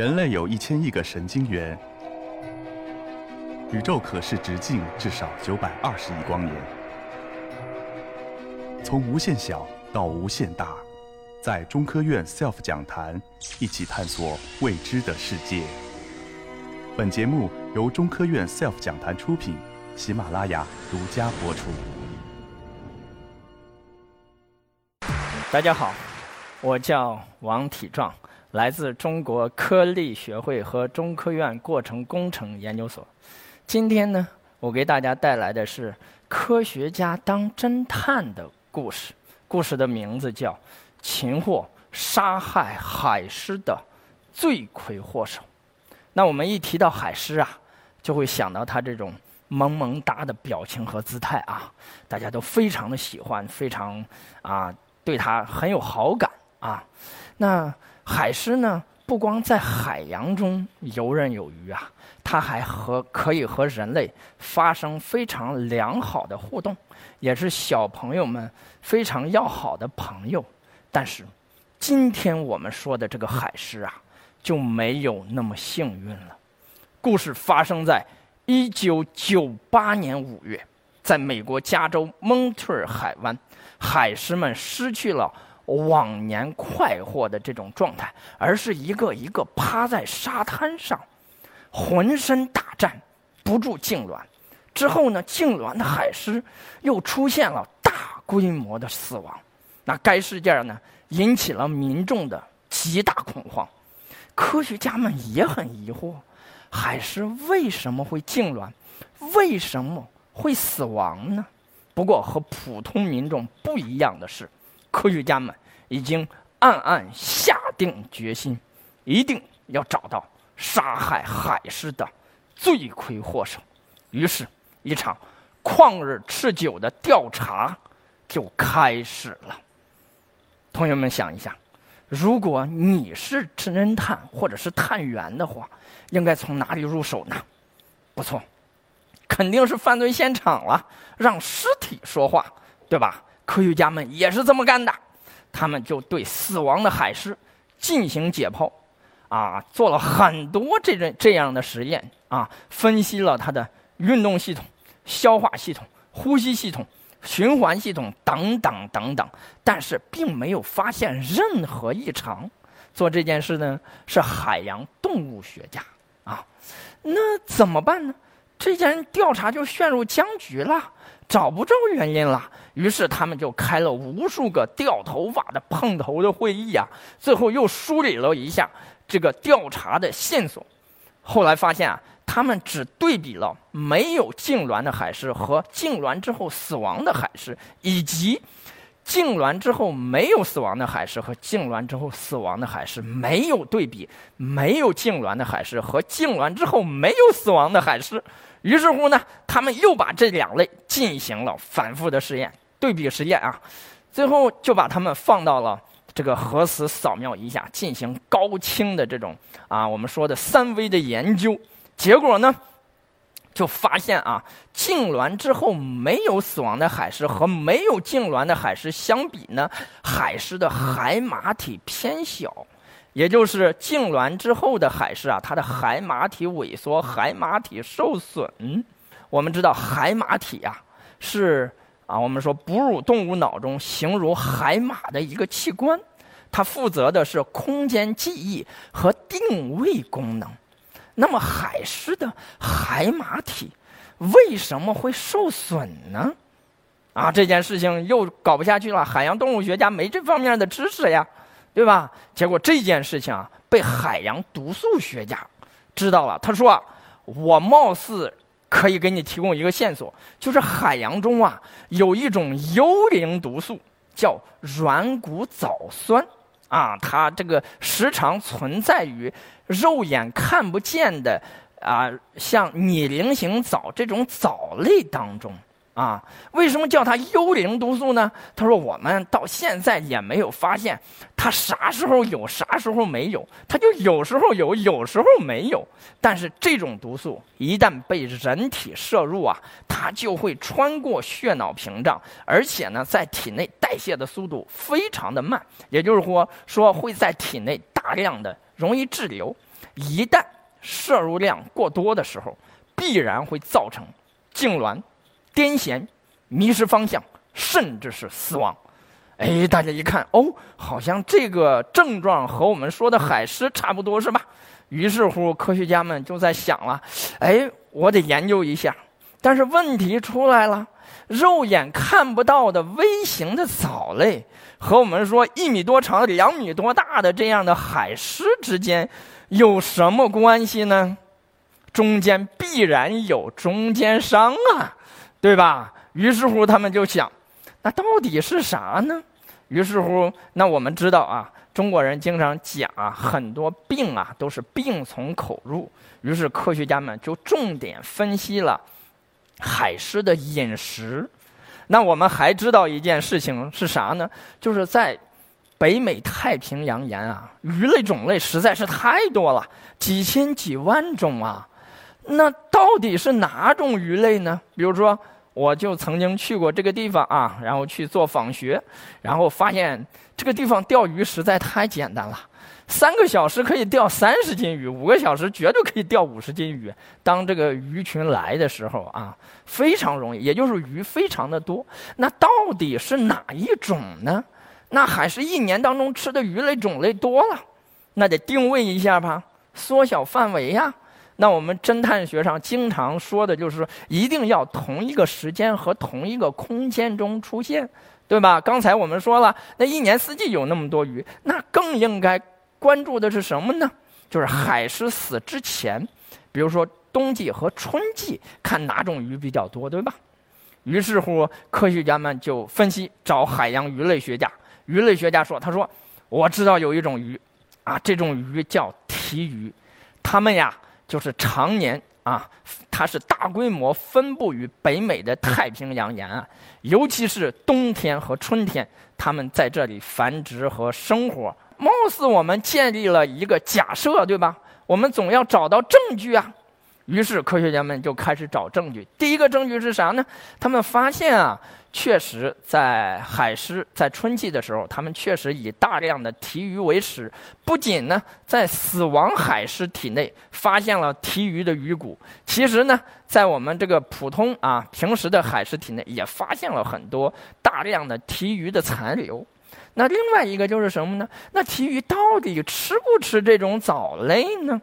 人类有一千亿个神经元，宇宙可视直径至少九百二十亿光年。从无限小到无限大，在中科院 SELF 讲坛一起探索未知的世界。本节目由中科院 SELF 讲坛出品，喜马拉雅独家播出。大家好，我叫王体壮，来自中国科力学会和中科院过程工程研究所。今天呢，我给大家带来的是科学家当侦探的故事。故事的名字叫《擒获杀害海狮的罪魁祸首》。那我们一提到海狮啊，就会想到他这种萌萌哒的表情和姿态啊，大家都非常的喜欢，非常啊。对它很有好感啊，那海狮呢？不光在海洋中游刃有余啊，它还和可以和人类发生非常良好的互动，也是小朋友们非常要好的朋友。但是，今天我们说的这个海狮啊，就没有那么幸运了。故事发生在一九九八年五月，在美国加州蒙特尔海湾。海狮们失去了往年快活的这种状态，而是一个一个趴在沙滩上，浑身打颤，不住痉挛。之后呢，痉挛的海狮又出现了大规模的死亡。那该事件呢，引起了民众的极大恐慌。科学家们也很疑惑：海狮为什么会痉挛？为什么会死亡呢？不过和普通民众不一样的是，科学家们已经暗暗下定决心，一定要找到杀害海狮的罪魁祸首。于是，一场旷日持久的调查就开始了。同学们想一想，如果你是侦探或者是探员的话，应该从哪里入手呢？不错。肯定是犯罪现场了，让尸体说话，对吧？科学家们也是这么干的，他们就对死亡的海狮进行解剖，啊，做了很多这种这样的实验啊，分析了它的运动系统、消化系统、呼吸系统、循环系统等等等等，但是并没有发现任何异常。做这件事呢，是海洋动物学家啊，那怎么办呢？这件调查就陷入僵局了，找不着原因了。于是他们就开了无数个掉头发的碰头的会议啊，最后又梳理了一下这个调查的线索。后来发现啊，他们只对比了没有痉挛的海狮和痉挛之后死亡的海狮，以及。痉挛之后没有死亡的海狮和痉挛之后死亡的海狮没有对比，没有痉挛的海狮和痉挛之后没有死亡的海狮。于是乎呢，他们又把这两类进行了反复的试验，对比实验啊，最后就把它们放到了这个核磁扫描仪下进行高清的这种啊我们说的三维的研究。结果呢？就发现啊，痉挛之后没有死亡的海狮和没有痉挛的海狮相比呢，海狮的海马体偏小，也就是痉挛之后的海狮啊，它的海马体萎缩，海马体受损。我们知道海马体啊是啊，我们说哺乳动物脑中形如海马的一个器官，它负责的是空间记忆和定位功能。那么海狮的海马体为什么会受损呢？啊，这件事情又搞不下去了。海洋动物学家没这方面的知识呀，对吧？结果这件事情啊，被海洋毒素学家知道了。他说：“我貌似可以给你提供一个线索，就是海洋中啊有一种幽灵毒素，叫软骨藻酸。”啊，它这个时常存在于肉眼看不见的啊，像拟菱形藻这种藻类当中。啊，为什么叫它幽灵毒素呢？他说我们到现在也没有发现它啥时候有，啥时候没有，它就有时候有，有时候没有。但是这种毒素一旦被人体摄入啊，它就会穿过血脑屏障，而且呢，在体内代谢的速度非常的慢，也就是说，说会在体内大量的容易滞留。一旦摄入量过多的时候，必然会造成痉挛、癫痫、迷失方向，甚至是死亡。哎，大家一看，哦，好像这个症状和我们说的海狮差不多，是吧？于是乎，科学家们就在想了，哎，我得研究一下。但是问题出来了。肉眼看不到的微型的藻类，和我们说一米多长、两米多大的这样的海狮之间有什么关系呢？中间必然有中间商啊，对吧？于是乎，他们就想，那到底是啥呢？于是乎，那我们知道啊，中国人经常讲啊，很多病啊都是病从口入。于是科学家们就重点分析了。海狮的饮食，那我们还知道一件事情是啥呢？就是在北美太平洋沿啊，鱼类种类实在是太多了，几千几万种啊。那到底是哪种鱼类呢？比如说，我就曾经去过这个地方啊，然后去做访学，然后发现这个地方钓鱼实在太简单了。三个小时可以钓三十斤鱼，五个小时绝对可以钓五十斤鱼。当这个鱼群来的时候啊，非常容易，也就是鱼非常的多。那到底是哪一种呢？那还是一年当中吃的鱼类种类多了，那得定位一下吧，缩小范围呀。那我们侦探学上经常说的就是，一定要同一个时间和同一个空间中出现，对吧？刚才我们说了，那一年四季有那么多鱼，那更应该。关注的是什么呢？就是海狮死之前，比如说冬季和春季，看哪种鱼比较多，对吧？于是乎，科学家们就分析，找海洋鱼类学家。鱼类学家说：“他说，我知道有一种鱼，啊，这种鱼叫提鱼，它们呀，就是常年啊，它是大规模分布于北美的太平洋沿岸，尤其是冬天和春天，它们在这里繁殖和生活。”貌似我们建立了一个假设，对吧？我们总要找到证据啊。于是科学家们就开始找证据。第一个证据是啥呢？他们发现啊，确实在海狮在春季的时候，他们确实以大量的提鱼为食。不仅呢，在死亡海狮体内发现了提鱼的鱼骨，其实呢，在我们这个普通啊平时的海狮体内也发现了很多大量的提鱼的残留。那另外一个就是什么呢？那提鱼到底吃不吃这种藻类呢？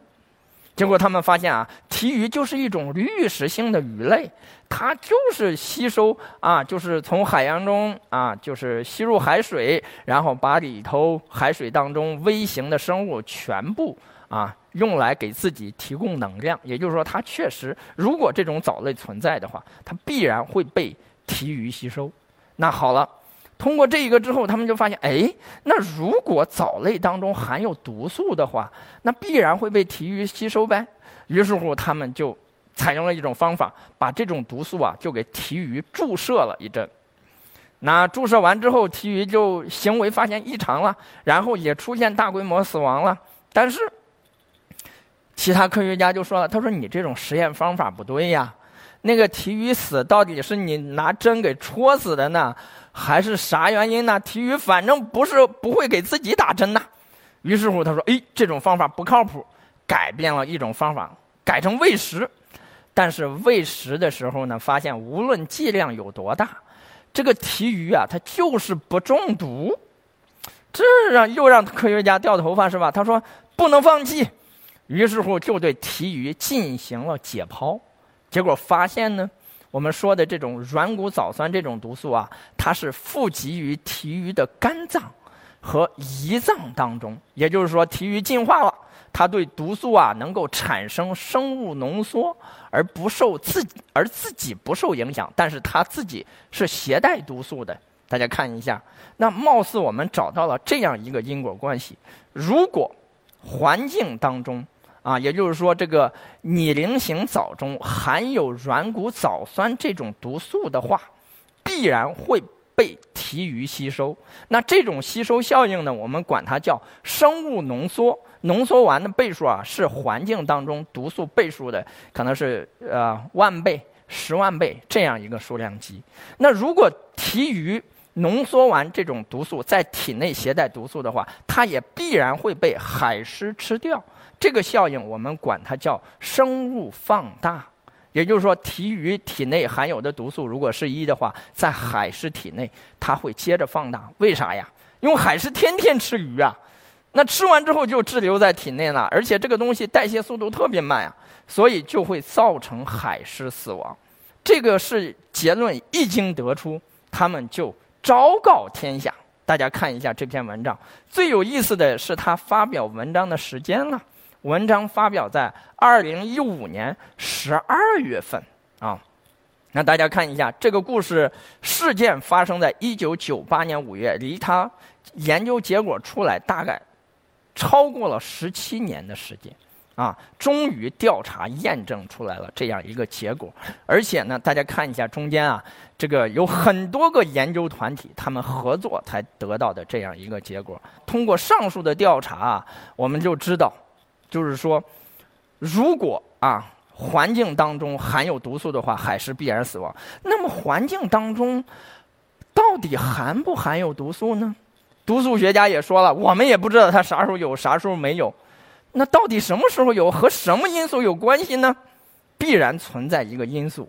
结果他们发现啊，提鱼就是一种滤食性的鱼类，它就是吸收啊，就是从海洋中啊，就是吸入海水，然后把里头海水当中微型的生物全部啊用来给自己提供能量。也就是说，它确实，如果这种藻类存在的话，它必然会被提鱼吸收。那好了。通过这一个之后，他们就发现，哎，那如果藻类当中含有毒素的话，那必然会被提鱼吸收呗。于是乎，他们就采用了一种方法，把这种毒素啊，就给提鱼注射了一针。那注射完之后，提鱼就行为发现异常了，然后也出现大规模死亡了。但是，其他科学家就说了，他说你这种实验方法不对呀，那个提鱼死到底是你拿针给戳死的呢？还是啥原因呢？体鱼反正不是不会给自己打针呐。于是乎，他说：“哎，这种方法不靠谱，改变了一种方法，改成喂食。但是喂食的时候呢，发现无论剂量有多大，这个提鱼啊，它就是不中毒。这让又让科学家掉头发是吧？他说不能放弃。于是乎，就对提鱼进行了解剖，结果发现呢。”我们说的这种软骨藻酸这种毒素啊，它是富集于提鱼的肝脏和胰脏当中。也就是说，提鱼进化了，它对毒素啊能够产生生物浓缩，而不受自己而自己不受影响。但是它自己是携带毒素的。大家看一下，那貌似我们找到了这样一个因果关系：如果环境当中。啊，也就是说，这个拟菱形藻中含有软骨藻酸这种毒素的话，必然会被提鱼吸收。那这种吸收效应呢，我们管它叫生物浓缩。浓缩完的倍数啊，是环境当中毒素倍数的，可能是呃万倍、十万倍这样一个数量级。那如果提鱼浓缩完这种毒素，在体内携带毒素的话，它也必然会被海狮吃掉。这个效应我们管它叫生物放大。也就是说，体鱼体内含有的毒素如果是一的话，在海狮体内它会接着放大。为啥呀？因为海狮天天吃鱼啊，那吃完之后就滞留在体内了，而且这个东西代谢速度特别慢呀，所以就会造成海狮死亡。这个是结论，一经得出，他们就昭告天下。大家看一下这篇文章，最有意思的是他发表文章的时间了。文章发表在二零一五年十二月份啊，那大家看一下这个故事事件发生在一九九八年五月，离他研究结果出来大概超过了十七年的时间啊，终于调查验证出来了这样一个结果，而且呢，大家看一下中间啊，这个有很多个研究团体他们合作才得到的这样一个结果。通过上述的调查啊，我们就知道。就是说，如果啊环境当中含有毒素的话，海狮必然死亡。那么环境当中到底含不含有毒素呢？毒素学家也说了，我们也不知道它啥时候有，啥时候没有。那到底什么时候有，和什么因素有关系呢？必然存在一个因素。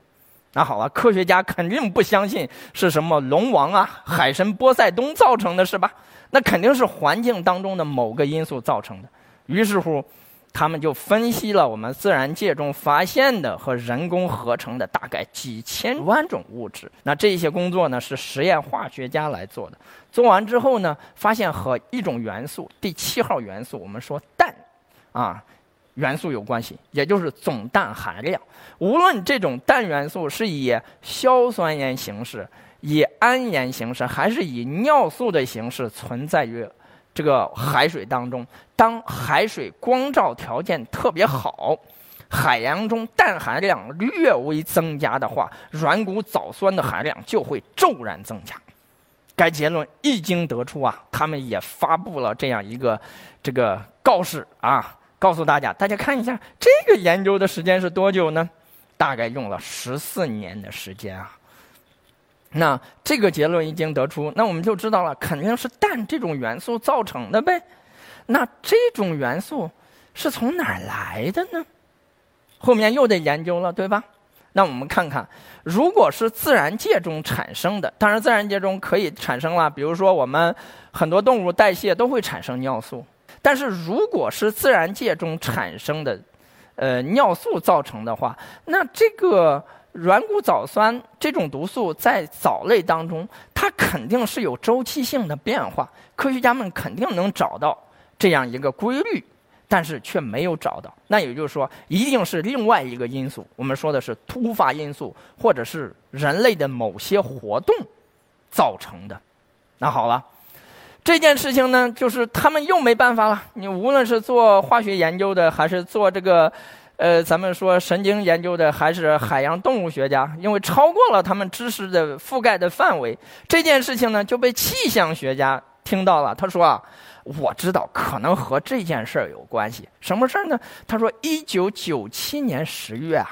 那好了，科学家肯定不相信是什么龙王啊、海神波塞冬造成的，是吧？那肯定是环境当中的某个因素造成的。于是乎。他们就分析了我们自然界中发现的和人工合成的大概几千万种物质。那这些工作呢，是实验化学家来做的。做完之后呢，发现和一种元素，第七号元素，我们说氮，啊，元素有关系，也就是总氮含量。无论这种氮元素是以硝酸盐形式、以铵盐形式，还是以尿素的形式存在于。这个海水当中，当海水光照条件特别好，海洋中氮含量略微增加的话，软骨藻酸的含量就会骤然增加。该结论一经得出啊，他们也发布了这样一个这个告示啊，告诉大家，大家看一下这个研究的时间是多久呢？大概用了十四年的时间啊。那这个结论一经得出，那我们就知道了，肯定是氮这种元素造成的呗。那这种元素是从哪儿来的呢？后面又得研究了，对吧？那我们看看，如果是自然界中产生的，当然自然界中可以产生了，比如说我们很多动物代谢都会产生尿素。但是如果是自然界中产生的，呃，尿素造成的话，那这个。软骨藻酸这种毒素在藻类当中，它肯定是有周期性的变化。科学家们肯定能找到这样一个规律，但是却没有找到。那也就是说，一定是另外一个因素。我们说的是突发因素，或者是人类的某些活动造成的。那好了，这件事情呢，就是他们又没办法了。你无论是做化学研究的，还是做这个。呃，咱们说神经研究的还是海洋动物学家，因为超过了他们知识的覆盖的范围，这件事情呢就被气象学家听到了。他说啊，我知道可能和这件事儿有关系。什么事儿呢？他说，一九九七年十月啊，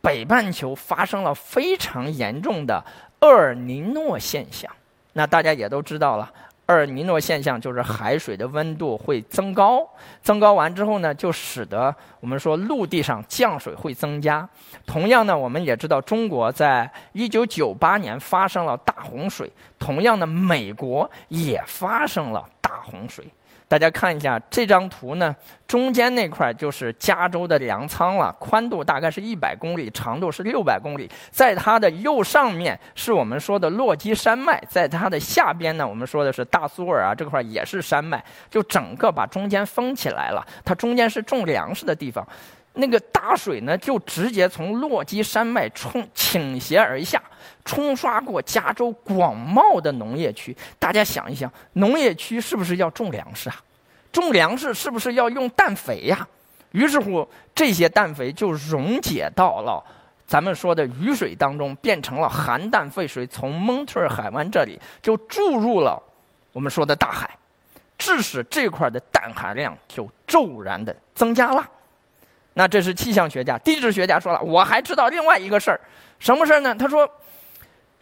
北半球发生了非常严重的厄尔尼诺现象。那大家也都知道了。厄尔尼诺现象就是海水的温度会增高，增高完之后呢，就使得我们说陆地上降水会增加。同样呢，我们也知道中国在一九九八年发生了大洪水，同样的美国也发生了大洪水。大家看一下这张图呢，中间那块就是加州的粮仓了，宽度大概是一百公里，长度是六百公里。在它的右上面是我们说的落基山脉，在它的下边呢，我们说的是大苏尔啊，这块也是山脉，就整个把中间封起来了。它中间是种粮食的地方，那个大水呢，就直接从落基山脉冲倾斜而下，冲刷过加州广袤的农业区。大家想一想，农业区是不是要种粮食啊？种粮食是不是要用氮肥呀？于是乎，这些氮肥就溶解到了咱们说的雨水当中，变成了含氮废水，从蒙特尔海湾这里就注入了我们说的大海，致使这块的氮含量就骤然的增加了。那这是气象学家、地质学家说了，我还知道另外一个事儿，什么事儿呢？他说。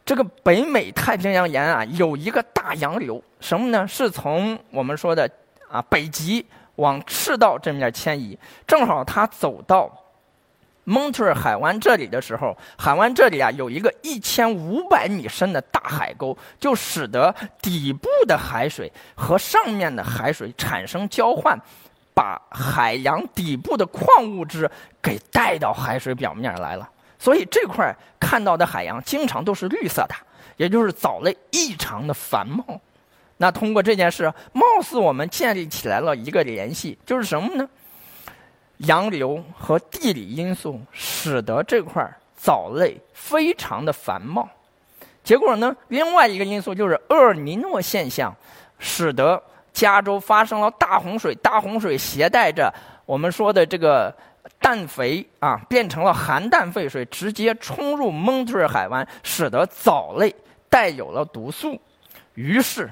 这个北美太平洋沿岸啊有一个大洋流，什么呢？是从我们说的啊北极往赤道这面迁移，正好它走到蒙特尔海湾这里的时候，海湾这里啊有一个一千五百米深的大海沟，就使得底部的海水和上面的海水产生交换，把海洋底部的矿物质给带到海水表面来了。所以这块看到的海洋经常都是绿色的，也就是藻类异常的繁茂。那通过这件事，貌似我们建立起来了一个联系，就是什么呢？洋流和地理因素使得这块藻类非常的繁茂。结果呢，另外一个因素就是厄尔尼诺现象，使得加州发生了大洪水。大洪水携带着我们说的这个。氮肥啊，变成了含氮废水，直接冲入蒙特尔海湾，使得藻类带有了毒素。于是，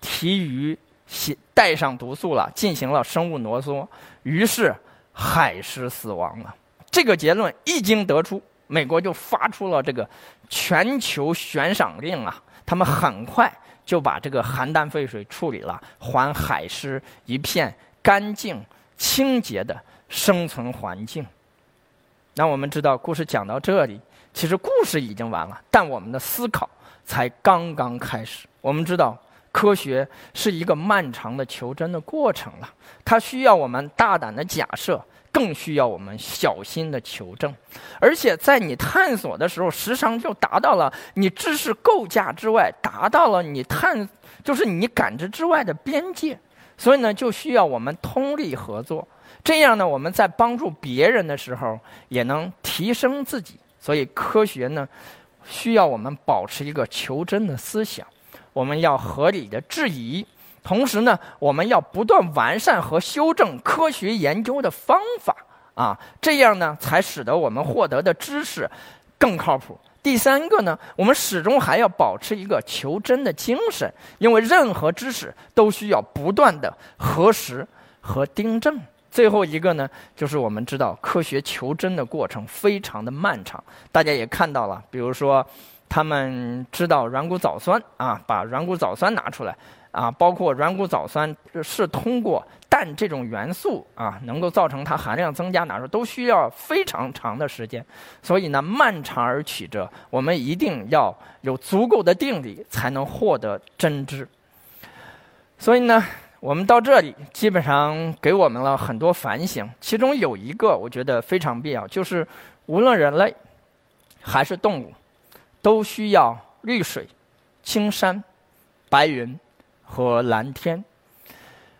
提鱼携带上毒素了，进行了生物浓缩，于是海狮死亡了。这个结论一经得出，美国就发出了这个全球悬赏令啊！他们很快就把这个邯郸废水处理了，还海狮一片干净清洁的。生存环境。那我们知道，故事讲到这里，其实故事已经完了，但我们的思考才刚刚开始。我们知道，科学是一个漫长的求真的过程了，它需要我们大胆的假设，更需要我们小心的求证。而且，在你探索的时候，时常就达到了你知识构架之外，达到了你探，就是你感知之外的边界。所以呢，就需要我们通力合作。这样呢，我们在帮助别人的时候，也能提升自己。所以科学呢，需要我们保持一个求真的思想，我们要合理的质疑，同时呢，我们要不断完善和修正科学研究的方法啊，这样呢，才使得我们获得的知识更靠谱。第三个呢，我们始终还要保持一个求真的精神，因为任何知识都需要不断的核实和订正。最后一个呢，就是我们知道科学求真的过程非常的漫长。大家也看到了，比如说，他们知道软骨藻酸啊，把软骨藻酸拿出来啊，包括软骨藻酸是通过氮这种元素啊，能够造成它含量增加，拿出都需要非常长的时间。所以呢，漫长而曲折，我们一定要有足够的定力，才能获得真知。所以呢。我们到这里，基本上给我们了很多反省。其中有一个，我觉得非常必要，就是无论人类还是动物，都需要绿水、青山、白云和蓝天。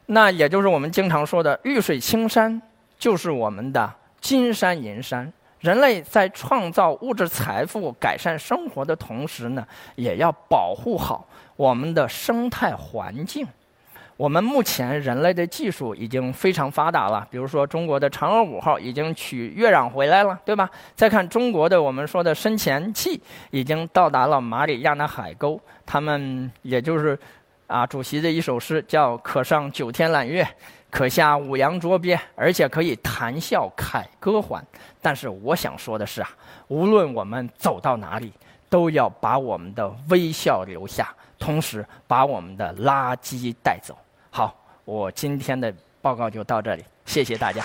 那也就是我们经常说的，绿水青山就是我们的金山银山。人类在创造物质财富、改善生活的同时呢，也要保护好我们的生态环境。我们目前人类的技术已经非常发达了，比如说中国的嫦娥五号已经取月壤回来了，对吧？再看中国的我们说的深潜器已经到达了马里亚纳海沟，他们也就是啊，主席的一首诗叫“可上九天揽月，可下五洋捉鳖”，而且可以谈笑凯歌还。但是我想说的是啊，无论我们走到哪里，都要把我们的微笑留下，同时把我们的垃圾带走。我今天的报告就到这里，谢谢大家。